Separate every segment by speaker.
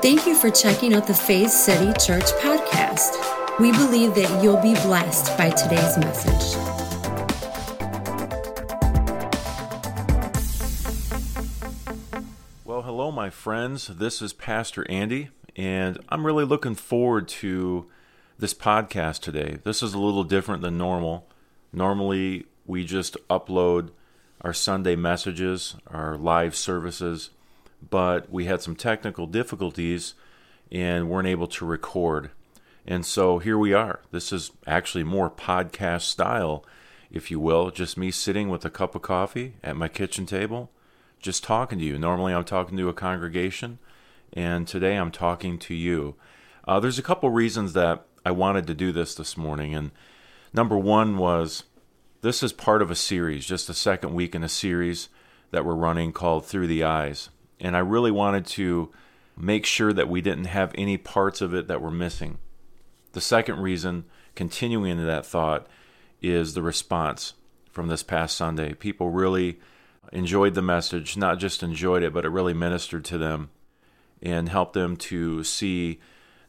Speaker 1: Thank you for checking out the Faith City Church podcast. We believe that you'll be blessed by today's message.
Speaker 2: Well, hello, my friends. This is Pastor Andy, and I'm really looking forward to this podcast today. This is a little different than normal. Normally, we just upload our Sunday messages, our live services, but we had some technical difficulties and weren't able to record. And so here we are. This is actually more podcast style, if you will, just me sitting with a cup of coffee at my kitchen table, just talking to you. Normally I'm talking to a congregation, and today I'm talking to you. Uh, there's a couple reasons that I wanted to do this this morning, and number one was this is part of a series, just the second week in a series that we're running called Through the Eyes. And I really wanted to make sure that we didn't have any parts of it that were missing. The second reason, continuing into that thought, is the response from this past Sunday. People really enjoyed the message, not just enjoyed it, but it really ministered to them and helped them to see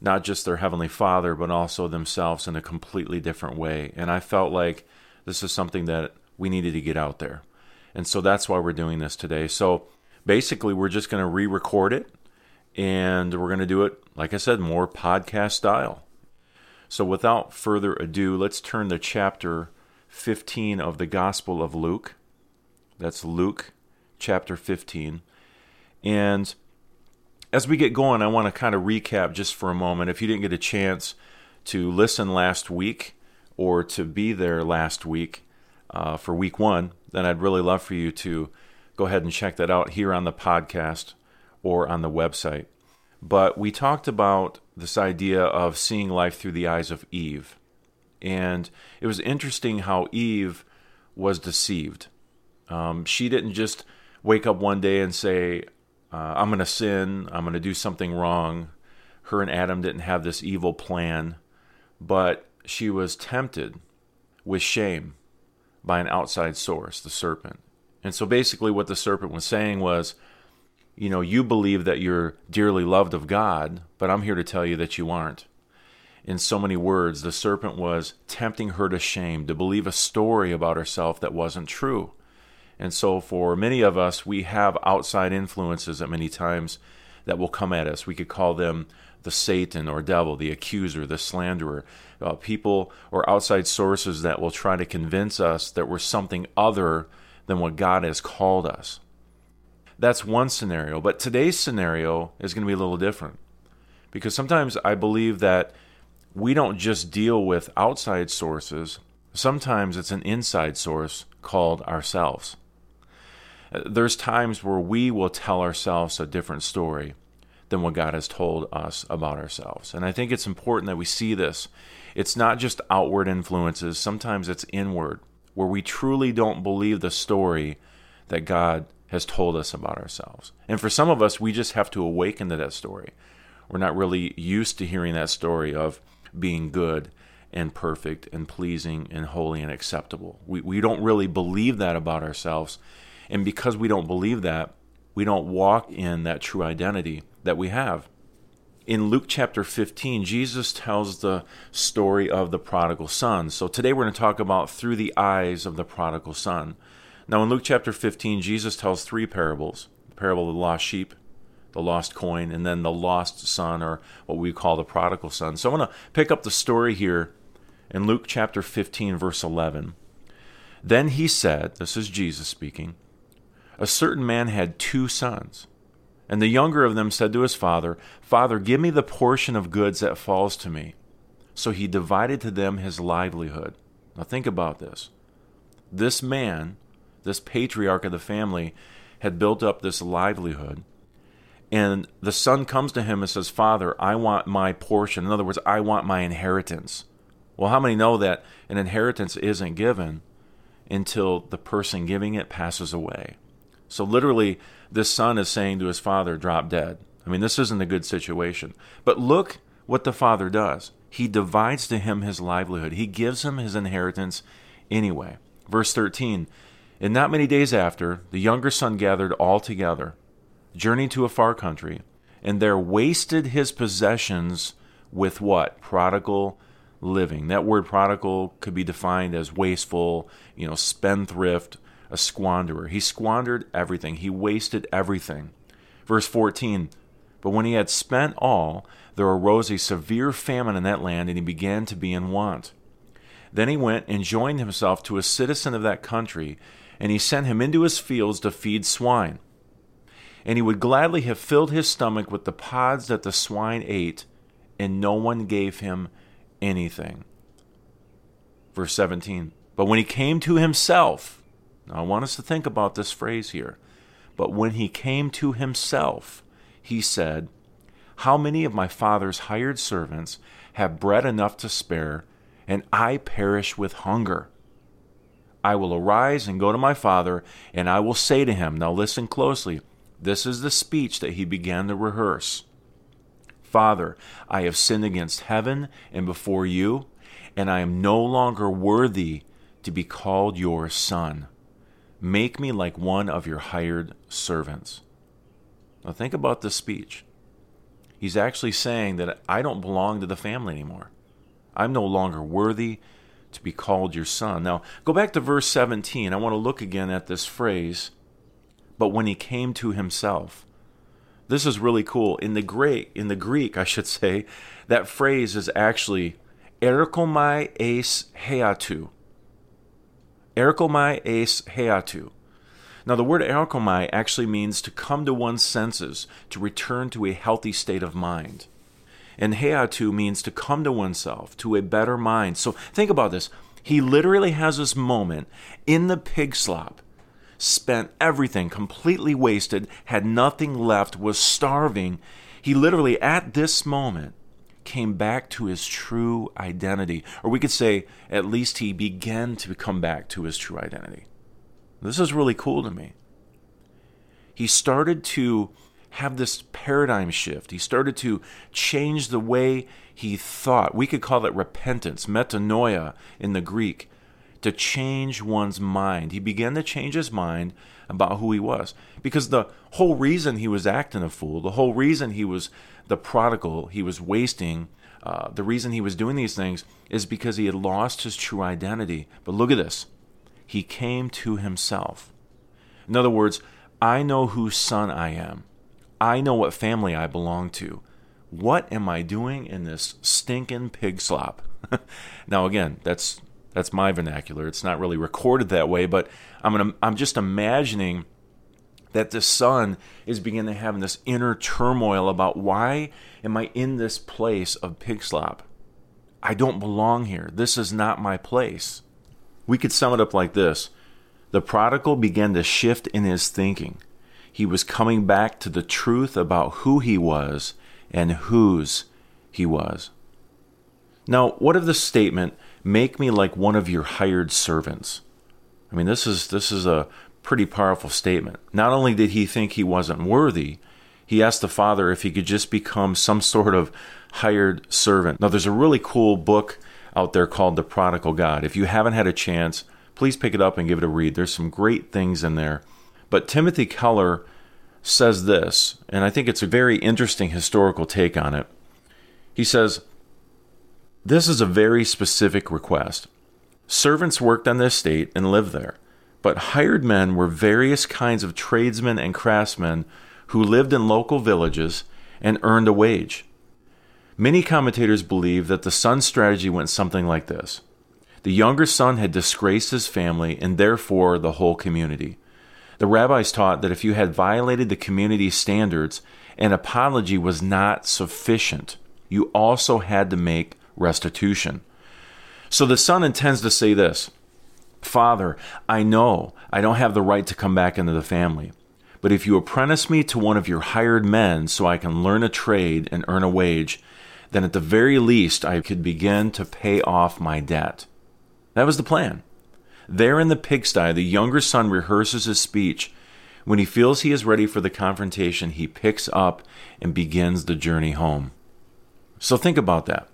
Speaker 2: not just their Heavenly Father, but also themselves in a completely different way. And I felt like this is something that we needed to get out there. And so that's why we're doing this today. So basically, we're just going to re record it and we're going to do it, like I said, more podcast style. So without further ado, let's turn to chapter 15 of the Gospel of Luke. That's Luke chapter 15. And as we get going, I want to kind of recap just for a moment. If you didn't get a chance to listen last week or to be there last week uh, for week one, then I'd really love for you to go ahead and check that out here on the podcast or on the website. But we talked about this idea of seeing life through the eyes of Eve. And it was interesting how Eve was deceived. Um, she didn't just wake up one day and say, uh, I'm going to sin, I'm going to do something wrong. Her and Adam didn't have this evil plan, but she was tempted with shame by an outside source, the serpent. And so basically, what the serpent was saying was, you know, you believe that you're dearly loved of God, but I'm here to tell you that you aren't. In so many words, the serpent was tempting her to shame, to believe a story about herself that wasn't true. And so, for many of us, we have outside influences at many times that will come at us. We could call them the Satan or devil, the accuser, the slanderer, uh, people or outside sources that will try to convince us that we're something other than what God has called us. That's one scenario. But today's scenario is going to be a little different. Because sometimes I believe that we don't just deal with outside sources, sometimes it's an inside source called ourselves. There's times where we will tell ourselves a different story than what God has told us about ourselves. And I think it's important that we see this. It's not just outward influences, sometimes it's inward where we truly don't believe the story that God has told us about ourselves. And for some of us, we just have to awaken to that story. We're not really used to hearing that story of being good and perfect and pleasing and holy and acceptable. We, we don't really believe that about ourselves. And because we don't believe that, we don't walk in that true identity that we have in Luke chapter 15, Jesus tells the story of the prodigal son. So today we're going to talk about through the eyes of the prodigal son. Now, in Luke chapter 15, Jesus tells three parables the parable of the lost sheep, the lost coin, and then the lost son, or what we call the prodigal son. So I want to pick up the story here in Luke chapter 15, verse 11. Then he said, This is Jesus speaking, a certain man had two sons. And the younger of them said to his father, Father, give me the portion of goods that falls to me. So he divided to them his livelihood. Now think about this. This man, this patriarch of the family, had built up this livelihood. And the son comes to him and says, Father, I want my portion. In other words, I want my inheritance. Well, how many know that an inheritance isn't given until the person giving it passes away? So, literally, this son is saying to his father, Drop dead. I mean, this isn't a good situation. But look what the father does. He divides to him his livelihood, he gives him his inheritance anyway. Verse 13 And not many days after, the younger son gathered all together, journeyed to a far country, and there wasted his possessions with what? Prodigal living. That word prodigal could be defined as wasteful, you know, spendthrift, a squanderer. He squandered everything, he wasted everything. Verse 14 But when he had spent all, there arose a severe famine in that land, and he began to be in want. Then he went and joined himself to a citizen of that country, and he sent him into his fields to feed swine. And he would gladly have filled his stomach with the pods that the swine ate, and no one gave him anything. Verse 17 But when he came to himself, now I want us to think about this phrase here. But when he came to himself, he said, How many of my father's hired servants have bread enough to spare, and I perish with hunger? I will arise and go to my father, and I will say to him, Now listen closely. This is the speech that he began to rehearse. Father, I have sinned against heaven and before you, and I am no longer worthy to be called your son. Make me like one of your hired servants. Now, think about this speech. He's actually saying that I don't belong to the family anymore. I'm no longer worthy to be called your son. Now, go back to verse 17. I want to look again at this phrase, but when he came to himself. This is really cool. In the Greek, in the Greek, I should say, that phrase is actually erchomai eis heatu. Erchomai eis heatu. Now, the word erchomai actually means to come to one's senses, to return to a healthy state of mind. And heatu means to come to oneself, to a better mind. So think about this. He literally has this moment in the pig slop spent everything, completely wasted, had nothing left, was starving. He literally, at this moment, came back to his true identity. Or we could say, at least he began to come back to his true identity. This is really cool to me. He started to have this paradigm shift. He started to change the way he thought. We could call it repentance, metanoia in the Greek to change one's mind. He began to change his mind about who he was. Because the whole reason he was acting a fool, the whole reason he was the prodigal, he was wasting, uh, the reason he was doing these things is because he had lost his true identity. But look at this he came to himself. In other words, I know whose son I am, I know what family I belong to. What am I doing in this stinking pig slop? now, again, that's that's my vernacular. It's not really recorded that way, but I'm gonna, I'm just imagining that the son is beginning to have this inner turmoil about why am I in this place of pig slop? I don't belong here. This is not my place. We could sum it up like this The prodigal began to shift in his thinking. He was coming back to the truth about who he was and whose he was. Now, what of the statement, make me like one of your hired servants. I mean, this is this is a pretty powerful statement. Not only did he think he wasn't worthy, he asked the father if he could just become some sort of hired servant. Now, there's a really cool book out there called The Prodigal God. If you haven't had a chance, please pick it up and give it a read. There's some great things in there. But Timothy Keller says this, and I think it's a very interesting historical take on it. He says, this is a very specific request. Servants worked on the estate and lived there, but hired men were various kinds of tradesmen and craftsmen who lived in local villages and earned a wage. Many commentators believe that the son's strategy went something like this The younger son had disgraced his family and therefore the whole community. The rabbis taught that if you had violated the community's standards, an apology was not sufficient. You also had to make restitution. So the son intends to say this Father, I know I don't have the right to come back into the family, but if you apprentice me to one of your hired men so I can learn a trade and earn a wage, then at the very least I could begin to pay off my debt. That was the plan. There in the pigsty, the younger son rehearses his speech. When he feels he is ready for the confrontation, he picks up and begins the journey home. So think about that.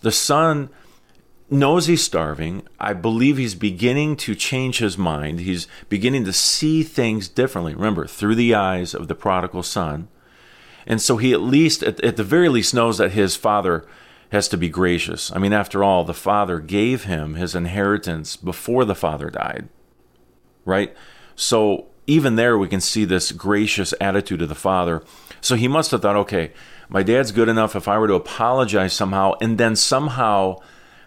Speaker 2: The son knows he's starving. I believe he's beginning to change his mind. He's beginning to see things differently. Remember, through the eyes of the prodigal son. And so he at least, at, at the very least, knows that his father has to be gracious. I mean, after all, the father gave him his inheritance before the father died, right? So even there, we can see this gracious attitude of the father. So he must have thought, okay, my dad's good enough if I were to apologize somehow and then somehow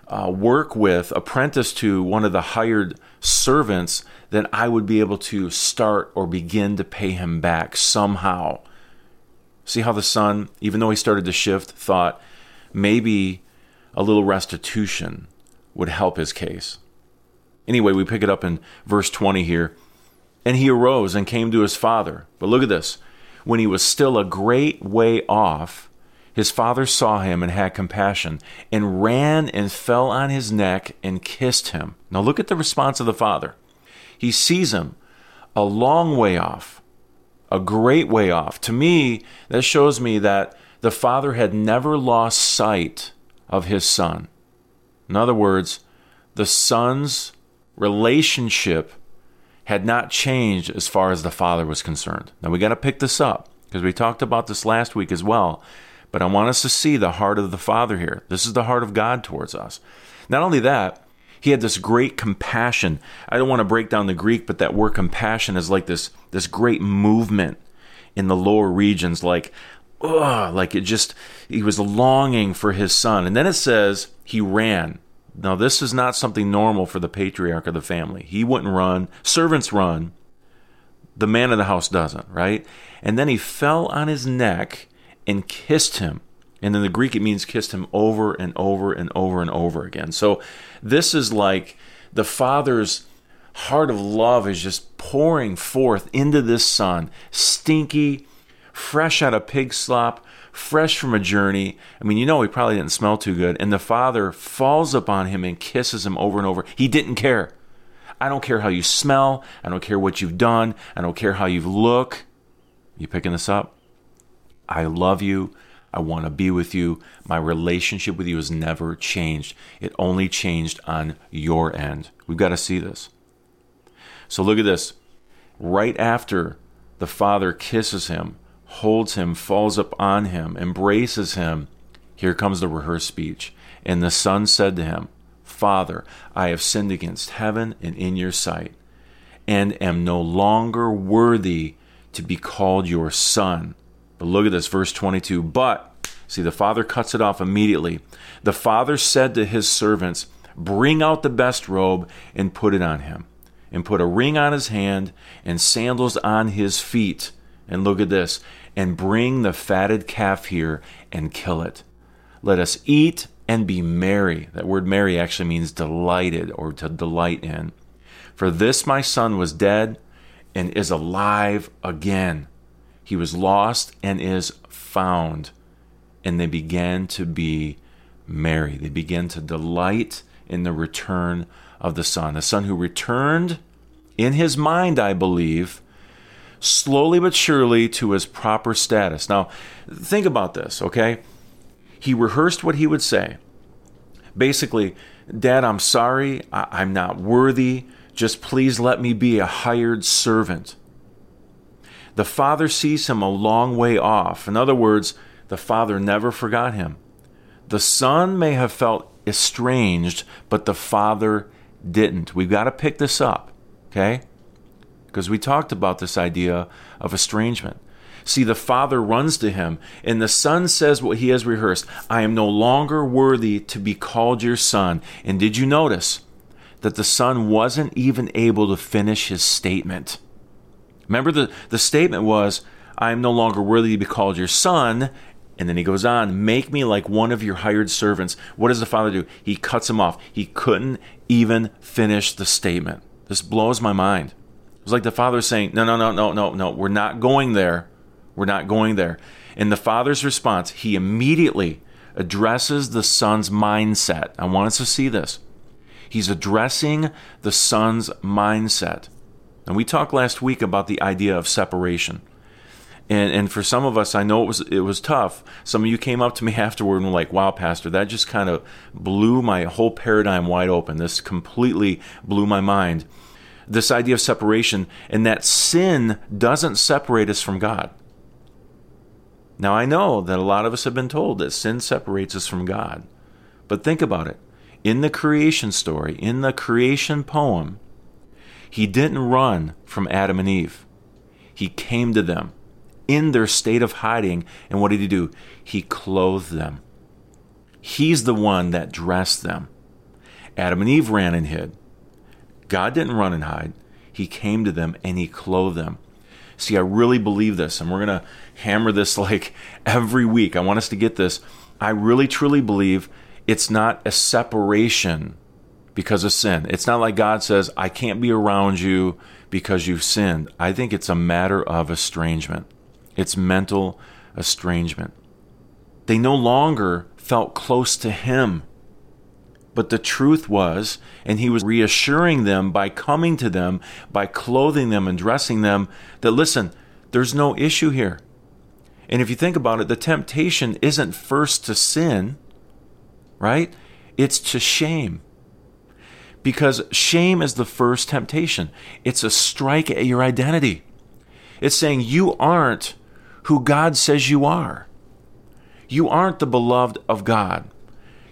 Speaker 2: uh, work with, apprentice to one of the hired servants, then I would be able to start or begin to pay him back somehow. See how the son, even though he started to shift, thought maybe a little restitution would help his case. Anyway, we pick it up in verse 20 here. And he arose and came to his father. But look at this. When he was still a great way off, his father saw him and had compassion, and ran and fell on his neck and kissed him. Now look at the response of the father. He sees him a long way off, a great way off. To me, that shows me that the father had never lost sight of his son. In other words, the son's relationship had not changed as far as the father was concerned. Now we got to pick this up because we talked about this last week as well. But I want us to see the heart of the Father here. This is the heart of God towards us. Not only that, he had this great compassion. I don't want to break down the Greek, but that word compassion is like this this great movement in the lower regions, like ugh, like it just he was longing for his son. And then it says he ran. Now, this is not something normal for the patriarch of the family. He wouldn't run. Servants run. The man of the house doesn't, right? And then he fell on his neck and kissed him. And in the Greek, it means kissed him over and over and over and over again. So this is like the father's heart of love is just pouring forth into this son, stinky, fresh out of pig slop, fresh from a journey. I mean, you know, he probably didn't smell too good. And the father falls upon him and kisses him over and over. He didn't care. I don't care how you smell. I don't care what you've done. I don't care how you look. You picking this up? I love you. I want to be with you. My relationship with you has never changed. It only changed on your end. We've got to see this. So look at this. Right after the father kisses him, holds him, falls up on him, embraces him. Here comes the rehearsed speech. And the son said to him, Father, I have sinned against heaven and in your sight, and am no longer worthy to be called your son. But look at this, verse 22. But, see, the father cuts it off immediately. The father said to his servants, Bring out the best robe and put it on him, and put a ring on his hand and sandals on his feet. And look at this and bring the fatted calf here and kill it. Let us eat and be merry. That word merry actually means delighted or to delight in. For this my son was dead and is alive again. He was lost and is found. And they began to be merry. They began to delight in the return of the son. The son who returned in his mind, I believe, slowly but surely to his proper status. Now, think about this, okay? He rehearsed what he would say. Basically, Dad, I'm sorry. I- am not worthy. Just please let me be a hired servant. The father sees him a long way off. In other words, the father never forgot him. The son may have felt estranged, but the father didn't. We've got to pick this up, okay? Because we talked about this idea of estrangement. See, the father runs to him, and the son says what he has rehearsed I am no longer worthy to be called your son. And did you notice that the son wasn't even able to finish his statement? Remember, the, the statement was, I am no longer worthy to be called your son. And then he goes on, make me like one of your hired servants. What does the father do? He cuts him off. He couldn't even finish the statement. This blows my mind was like the father saying, No, no, no, no, no, no, we're not going there. We're not going there. In the father's response, he immediately addresses the son's mindset. I want us to see this. He's addressing the son's mindset. And we talked last week about the idea of separation. And, and for some of us, I know it was it was tough. Some of you came up to me afterward and were like, "Wow, Pastor, that just kind of blew my whole paradigm wide open. This completely blew my mind." This idea of separation and that sin doesn't separate us from God. Now, I know that a lot of us have been told that sin separates us from God. But think about it. In the creation story, in the creation poem, he didn't run from Adam and Eve. He came to them in their state of hiding. And what did he do? He clothed them. He's the one that dressed them. Adam and Eve ran and hid. God didn't run and hide. He came to them and he clothed them. See, I really believe this, and we're going to hammer this like every week. I want us to get this. I really truly believe it's not a separation because of sin. It's not like God says, I can't be around you because you've sinned. I think it's a matter of estrangement, it's mental estrangement. They no longer felt close to Him. But the truth was, and he was reassuring them by coming to them, by clothing them and dressing them, that listen, there's no issue here. And if you think about it, the temptation isn't first to sin, right? It's to shame. Because shame is the first temptation, it's a strike at your identity. It's saying you aren't who God says you are. You aren't the beloved of God.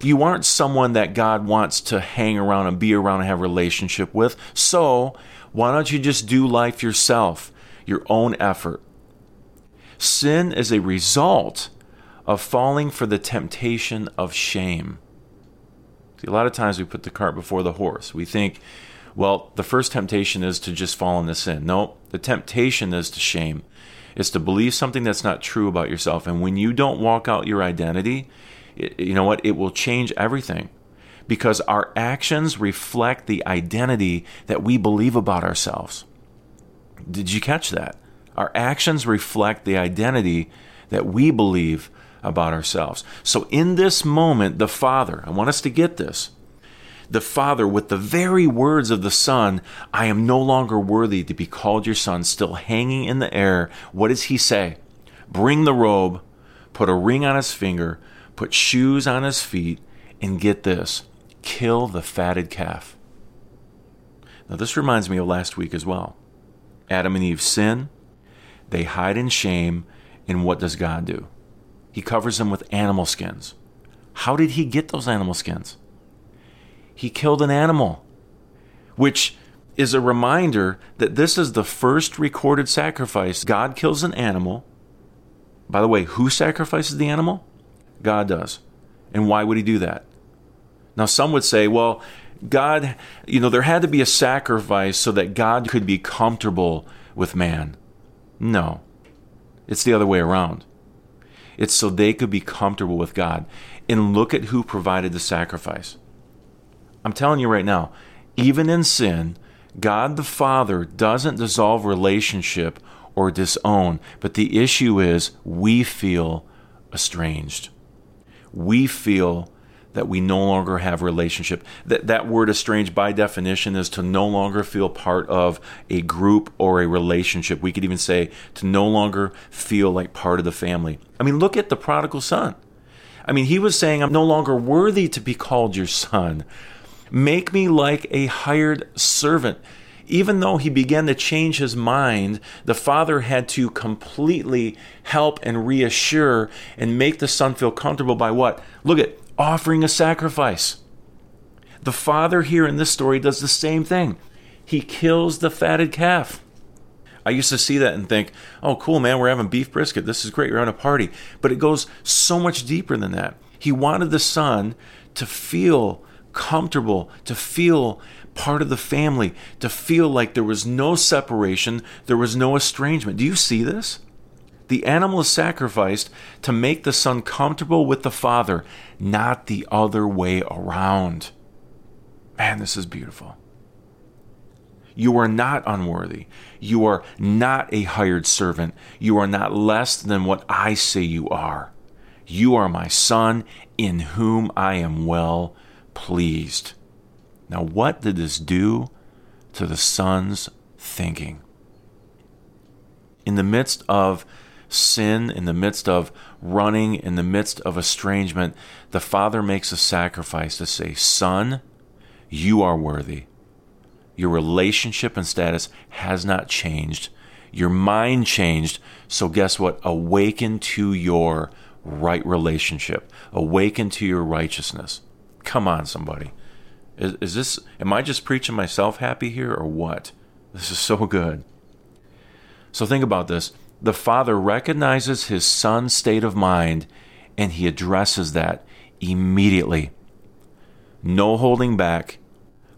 Speaker 2: You aren't someone that God wants to hang around and be around and have a relationship with. So, why don't you just do life yourself, your own effort? Sin is a result of falling for the temptation of shame. See, a lot of times we put the cart before the horse. We think, well, the first temptation is to just fall into sin. No, the temptation is to shame. It's to believe something that's not true about yourself. And when you don't walk out your identity, you know what? It will change everything because our actions reflect the identity that we believe about ourselves. Did you catch that? Our actions reflect the identity that we believe about ourselves. So, in this moment, the Father, I want us to get this. The Father, with the very words of the Son, I am no longer worthy to be called your Son, still hanging in the air. What does He say? Bring the robe, put a ring on his finger, put shoes on his feet, and get this kill the fatted calf. Now, this reminds me of last week as well. Adam and Eve sin, they hide in shame, and what does God do? He covers them with animal skins. How did he get those animal skins? He killed an animal, which is a reminder that this is the first recorded sacrifice. God kills an animal. By the way, who sacrifices the animal? God does. And why would he do that? Now, some would say, well, God, you know, there had to be a sacrifice so that God could be comfortable with man. No, it's the other way around. It's so they could be comfortable with God. And look at who provided the sacrifice. I'm telling you right now, even in sin, God the Father doesn't dissolve relationship or disown, but the issue is we feel estranged we feel that we no longer have relationship. That that word estranged by definition is to no longer feel part of a group or a relationship. We could even say to no longer feel like part of the family. I mean, look at the prodigal son. I mean, he was saying, I'm no longer worthy to be called your son. Make me like a hired servant even though he began to change his mind, the father had to completely help and reassure and make the son feel comfortable by what? Look at offering a sacrifice. The father here in this story does the same thing. He kills the fatted calf. I used to see that and think, oh, cool, man, we're having beef brisket. This is great. We're having a party. But it goes so much deeper than that. He wanted the son to feel comfortable, to feel part of the family, to feel like there was no separation, there was no estrangement. Do you see this? The animal is sacrificed to make the son comfortable with the father, not the other way around. Man, this is beautiful. You are not unworthy. You are not a hired servant. You are not less than what I say you are. You are my son, in whom I am well pleased. Now, what did this do to the son's thinking? In the midst of sin, in the midst of running, in the midst of estrangement, the father makes a sacrifice to say, Son, you are worthy. Your relationship and status has not changed. Your mind changed. So, guess what? Awaken to your right relationship, awaken to your righteousness. Come on, somebody. Is, is this, am I just preaching myself happy here or what? This is so good. So, think about this. The father recognizes his son's state of mind and he addresses that immediately. No holding back.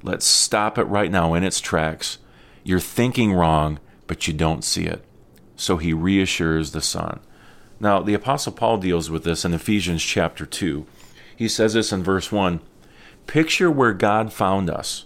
Speaker 2: Let's stop it right now in its tracks. You're thinking wrong but you don't see it. So he reassures the Son. Now, the Apostle Paul deals with this in Ephesians chapter 2. He says this in verse 1 Picture where God found us.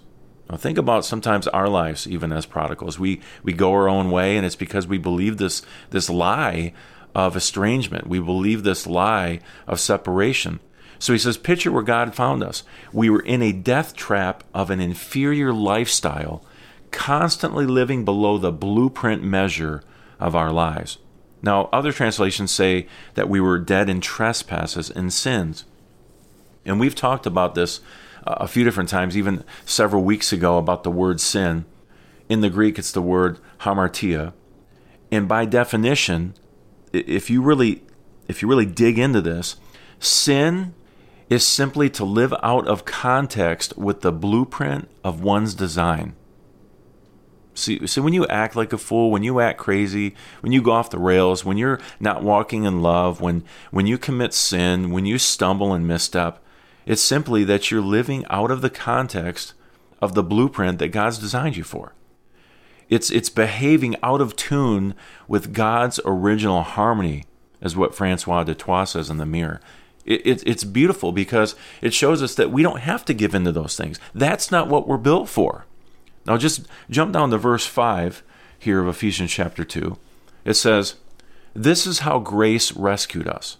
Speaker 2: Now, think about sometimes our lives, even as prodigals. We, we go our own way, and it's because we believe this, this lie of estrangement. We believe this lie of separation. So he says, Picture where God found us. We were in a death trap of an inferior lifestyle constantly living below the blueprint measure of our lives. Now, other translations say that we were dead in trespasses and sins. And we've talked about this a few different times, even several weeks ago, about the word sin. In the Greek, it's the word hamartia. And by definition, if you really if you really dig into this, sin is simply to live out of context with the blueprint of one's design. See, so when you act like a fool, when you act crazy, when you go off the rails, when you're not walking in love, when when you commit sin, when you stumble and misstep, it's simply that you're living out of the context of the blueprint that God's designed you for. It's it's behaving out of tune with God's original harmony, is what Francois du Toit says in the mirror. It, it, it's beautiful because it shows us that we don't have to give in to those things. That's not what we're built for. Now, just jump down to verse 5 here of Ephesians chapter 2. It says, This is how grace rescued us.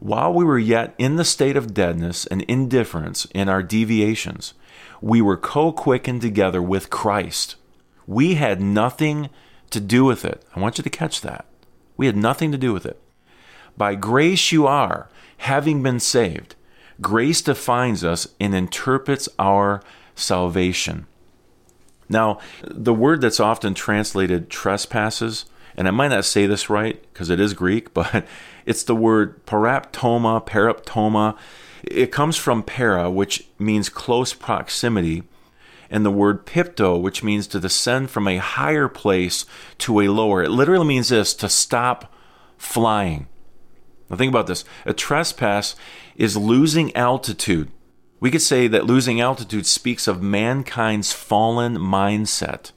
Speaker 2: While we were yet in the state of deadness and indifference in our deviations, we were co quickened together with Christ. We had nothing to do with it. I want you to catch that. We had nothing to do with it. By grace you are, having been saved. Grace defines us and interprets our salvation. Now, the word that's often translated trespasses, and I might not say this right because it is Greek, but it's the word paraptoma, paraptoma. It comes from para, which means close proximity, and the word pipto, which means to descend from a higher place to a lower. It literally means this to stop flying. Now, think about this a trespass is losing altitude. We could say that losing altitude speaks of mankind's fallen mindset.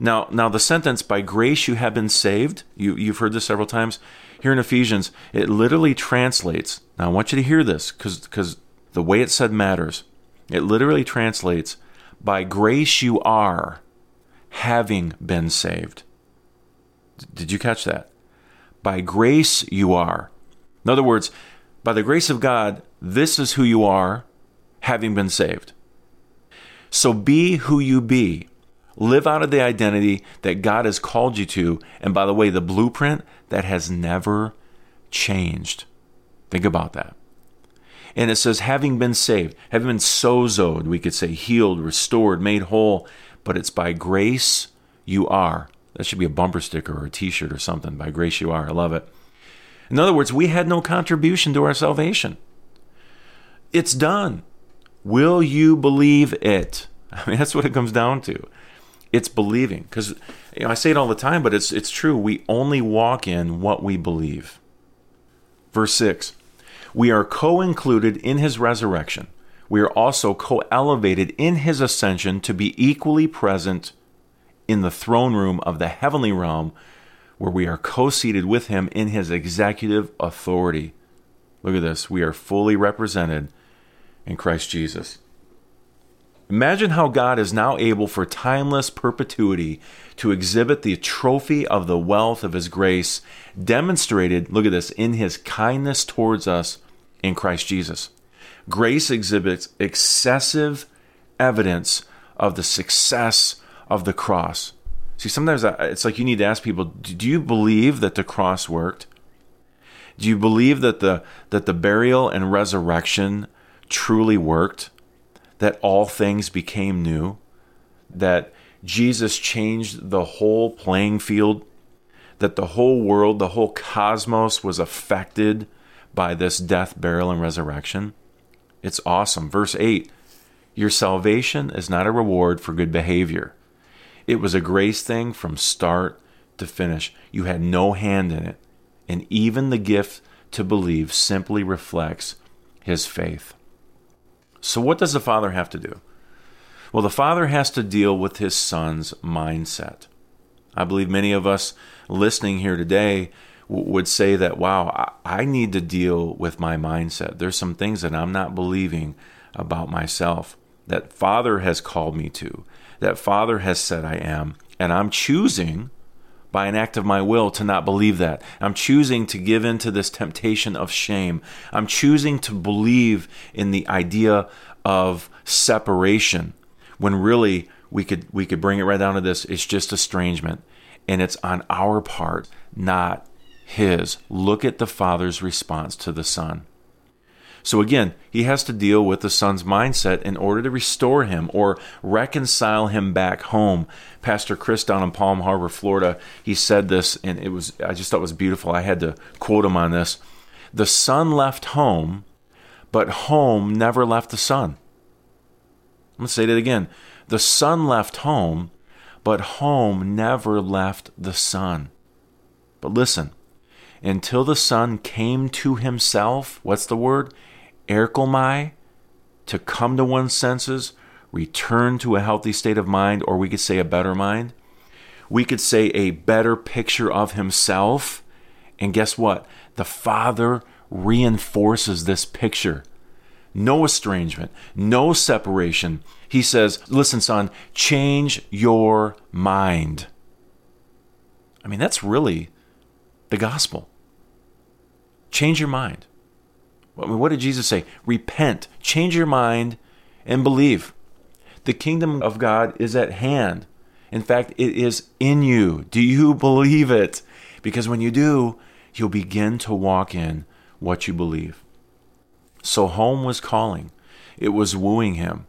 Speaker 2: Now, now the sentence "by grace you have been saved," you, you've heard this several times. Here in Ephesians, it literally translates. Now, I want you to hear this because the way it's said matters. It literally translates, "By grace you are, having been saved." Did you catch that? By grace you are. In other words, by the grace of God, this is who you are, having been saved. So be who you be. Live out of the identity that God has called you to. And by the way, the blueprint that has never changed. Think about that. And it says, having been saved, having been sozoed, we could say healed, restored, made whole, but it's by grace you are. That should be a bumper sticker or a t shirt or something. By grace you are. I love it. In other words, we had no contribution to our salvation. It's done. Will you believe it? I mean, that's what it comes down to. It's believing. Because you know, I say it all the time, but it's it's true. We only walk in what we believe. Verse 6. We are co-included in his resurrection. We are also co-elevated in his ascension to be equally present in the throne room of the heavenly realm where we are co seated with him in his executive authority. Look at this. We are fully represented in Christ Jesus. Imagine how God is now able for timeless perpetuity to exhibit the trophy of the wealth of his grace demonstrated, look at this, in his kindness towards us in Christ Jesus. Grace exhibits excessive evidence of the success of the cross. See, sometimes it's like you need to ask people, do you believe that the cross worked? Do you believe that the that the burial and resurrection truly worked? That all things became new? That Jesus changed the whole playing field, that the whole world, the whole cosmos was affected by this death, burial, and resurrection. It's awesome. Verse 8 Your salvation is not a reward for good behavior. It was a grace thing from start to finish. You had no hand in it. And even the gift to believe simply reflects his faith. So, what does the Father have to do? Well, the Father has to deal with his Son's mindset. I believe many of us listening here today would say that, wow, I need to deal with my mindset. There's some things that I'm not believing about myself that Father has called me to, that Father has said I am, and I'm choosing by an act of my will to not believe that. I'm choosing to give in to this temptation of shame. I'm choosing to believe in the idea of separation when really we could we could bring it right down to this it's just estrangement and it's on our part not his. Look at the Father's response to the Son. So again, he has to deal with the son's mindset in order to restore him or reconcile him back home. Pastor Chris down in Palm Harbor, Florida, he said this, and it was I just thought it was beautiful. I had to quote him on this. The son left home, but home never left the son. I'm going to say that again. The son left home, but home never left the son. But listen, until the son came to himself, what's the word? Erchomai, to come to one's senses, return to a healthy state of mind, or we could say a better mind. We could say a better picture of himself. And guess what? The Father reinforces this picture. No estrangement, no separation. He says, Listen, son, change your mind. I mean, that's really the gospel. Change your mind. I mean, what did Jesus say? Repent, change your mind, and believe. The kingdom of God is at hand. In fact, it is in you. Do you believe it? Because when you do, you'll begin to walk in what you believe. So home was calling, it was wooing him.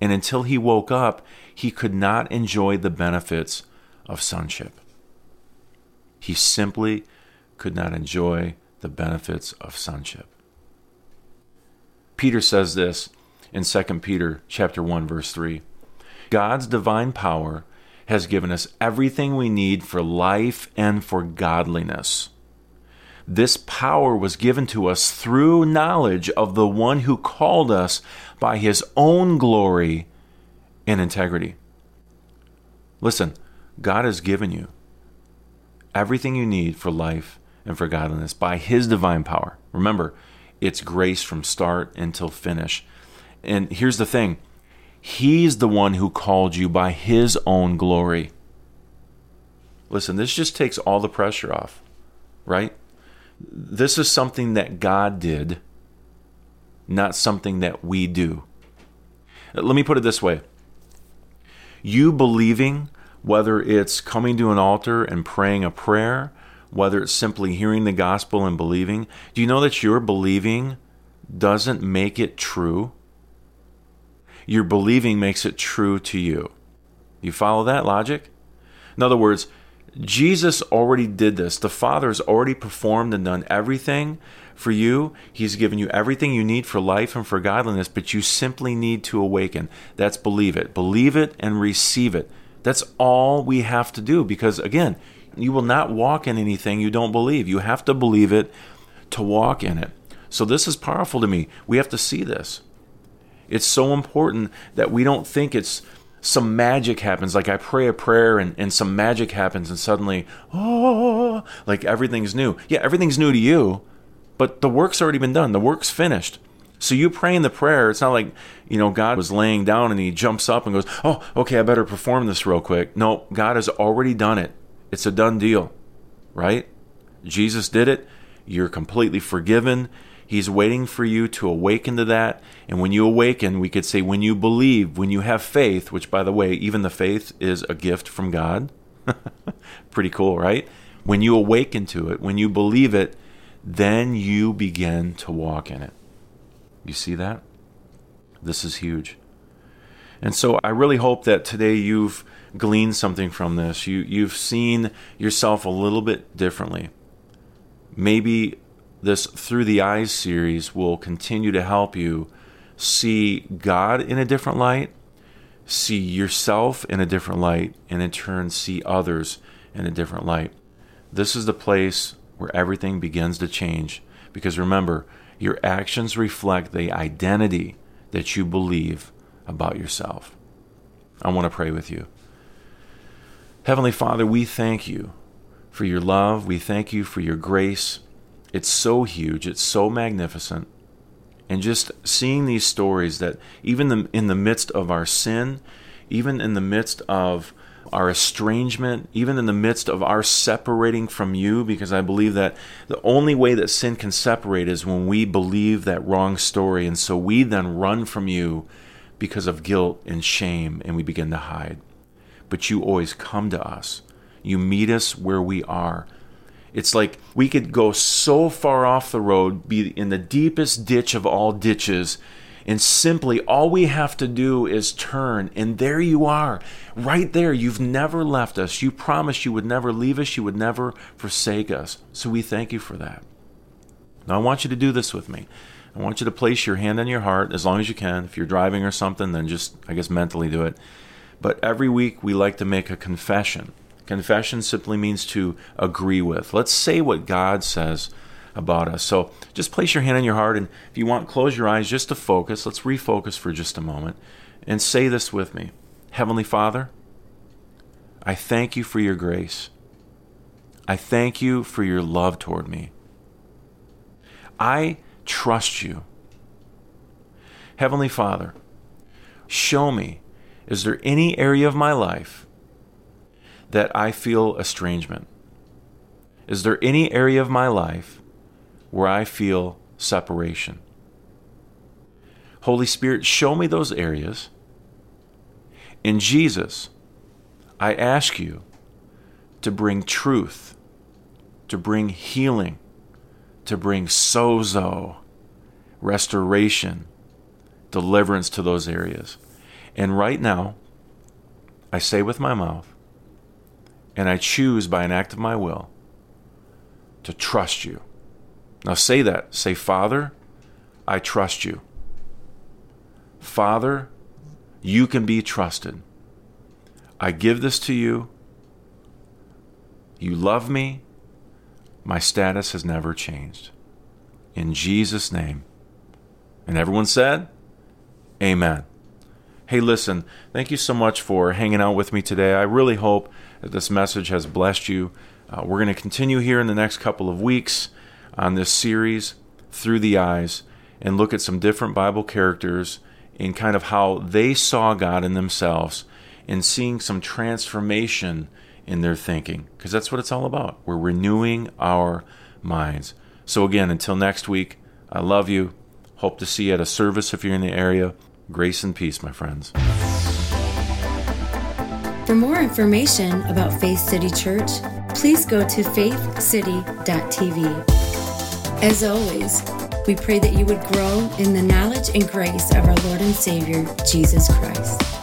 Speaker 2: And until he woke up, he could not enjoy the benefits of sonship. He simply could not enjoy the benefits of sonship. Peter says this in 2 Peter chapter 1 verse 3. God's divine power has given us everything we need for life and for godliness. This power was given to us through knowledge of the one who called us by his own glory and integrity. Listen, God has given you everything you need for life and for godliness by His divine power. Remember, it's grace from start until finish. And here's the thing He's the one who called you by His own glory. Listen, this just takes all the pressure off, right? This is something that God did, not something that we do. Let me put it this way you believing, whether it's coming to an altar and praying a prayer, whether it's simply hearing the gospel and believing, do you know that your believing doesn't make it true? Your believing makes it true to you. You follow that logic? In other words, Jesus already did this. The Father has already performed and done everything for you. He's given you everything you need for life and for godliness, but you simply need to awaken. That's believe it. Believe it and receive it. That's all we have to do because, again, you will not walk in anything you don't believe. You have to believe it to walk in it. So this is powerful to me. We have to see this. It's so important that we don't think it's some magic happens. Like I pray a prayer and, and some magic happens and suddenly, oh, like everything's new. Yeah, everything's new to you, but the work's already been done. The work's finished. So you praying the prayer, it's not like, you know, God was laying down and he jumps up and goes, oh, okay, I better perform this real quick. No, God has already done it. It's a done deal, right? Jesus did it. You're completely forgiven. He's waiting for you to awaken to that. And when you awaken, we could say when you believe, when you have faith, which by the way, even the faith is a gift from God. Pretty cool, right? When you awaken to it, when you believe it, then you begin to walk in it. You see that? This is huge. And so I really hope that today you've gleaned something from this. You, you've seen yourself a little bit differently. Maybe this Through the Eyes series will continue to help you see God in a different light, see yourself in a different light, and in turn see others in a different light. This is the place where everything begins to change. Because remember, your actions reflect the identity that you believe about yourself. I want to pray with you. Heavenly Father, we thank you for your love. We thank you for your grace. It's so huge, it's so magnificent. And just seeing these stories that even in the midst of our sin, even in the midst of our estrangement, even in the midst of our separating from you, because I believe that the only way that sin can separate is when we believe that wrong story. And so we then run from you because of guilt and shame, and we begin to hide. But you always come to us, you meet us where we are. It's like we could go so far off the road, be in the deepest ditch of all ditches, and simply all we have to do is turn, and there you are, right there. You've never left us. You promised you would never leave us, you would never forsake us. So we thank you for that. Now, I want you to do this with me. I want you to place your hand on your heart as long as you can. If you're driving or something, then just, I guess, mentally do it. But every week we like to make a confession. Confession simply means to agree with. Let's say what God says about us. So just place your hand on your heart, and if you want, close your eyes just to focus. Let's refocus for just a moment and say this with me Heavenly Father, I thank you for your grace. I thank you for your love toward me. I trust you. Heavenly Father, show me, is there any area of my life that I feel estrangement? Is there any area of my life where I feel separation. Holy Spirit, show me those areas. In Jesus, I ask you to bring truth, to bring healing, to bring sozo, restoration, deliverance to those areas. And right now, I say with my mouth, and I choose by an act of my will to trust you now say that. Say, Father, I trust you. Father, you can be trusted. I give this to you. You love me. My status has never changed. In Jesus' name. And everyone said, Amen. Hey, listen, thank you so much for hanging out with me today. I really hope that this message has blessed you. Uh, we're going to continue here in the next couple of weeks on this series through the eyes and look at some different Bible characters and kind of how they saw God in themselves and seeing some transformation in their thinking because that's what it's all about. We're renewing our minds. So, again, until next week, I love you. Hope to see you at a service if you're in the area. Grace and peace, my friends.
Speaker 1: For more information about Faith City Church, please go to faithcity.tv. As always, we pray that you would grow in the knowledge and grace of our Lord and Savior, Jesus Christ.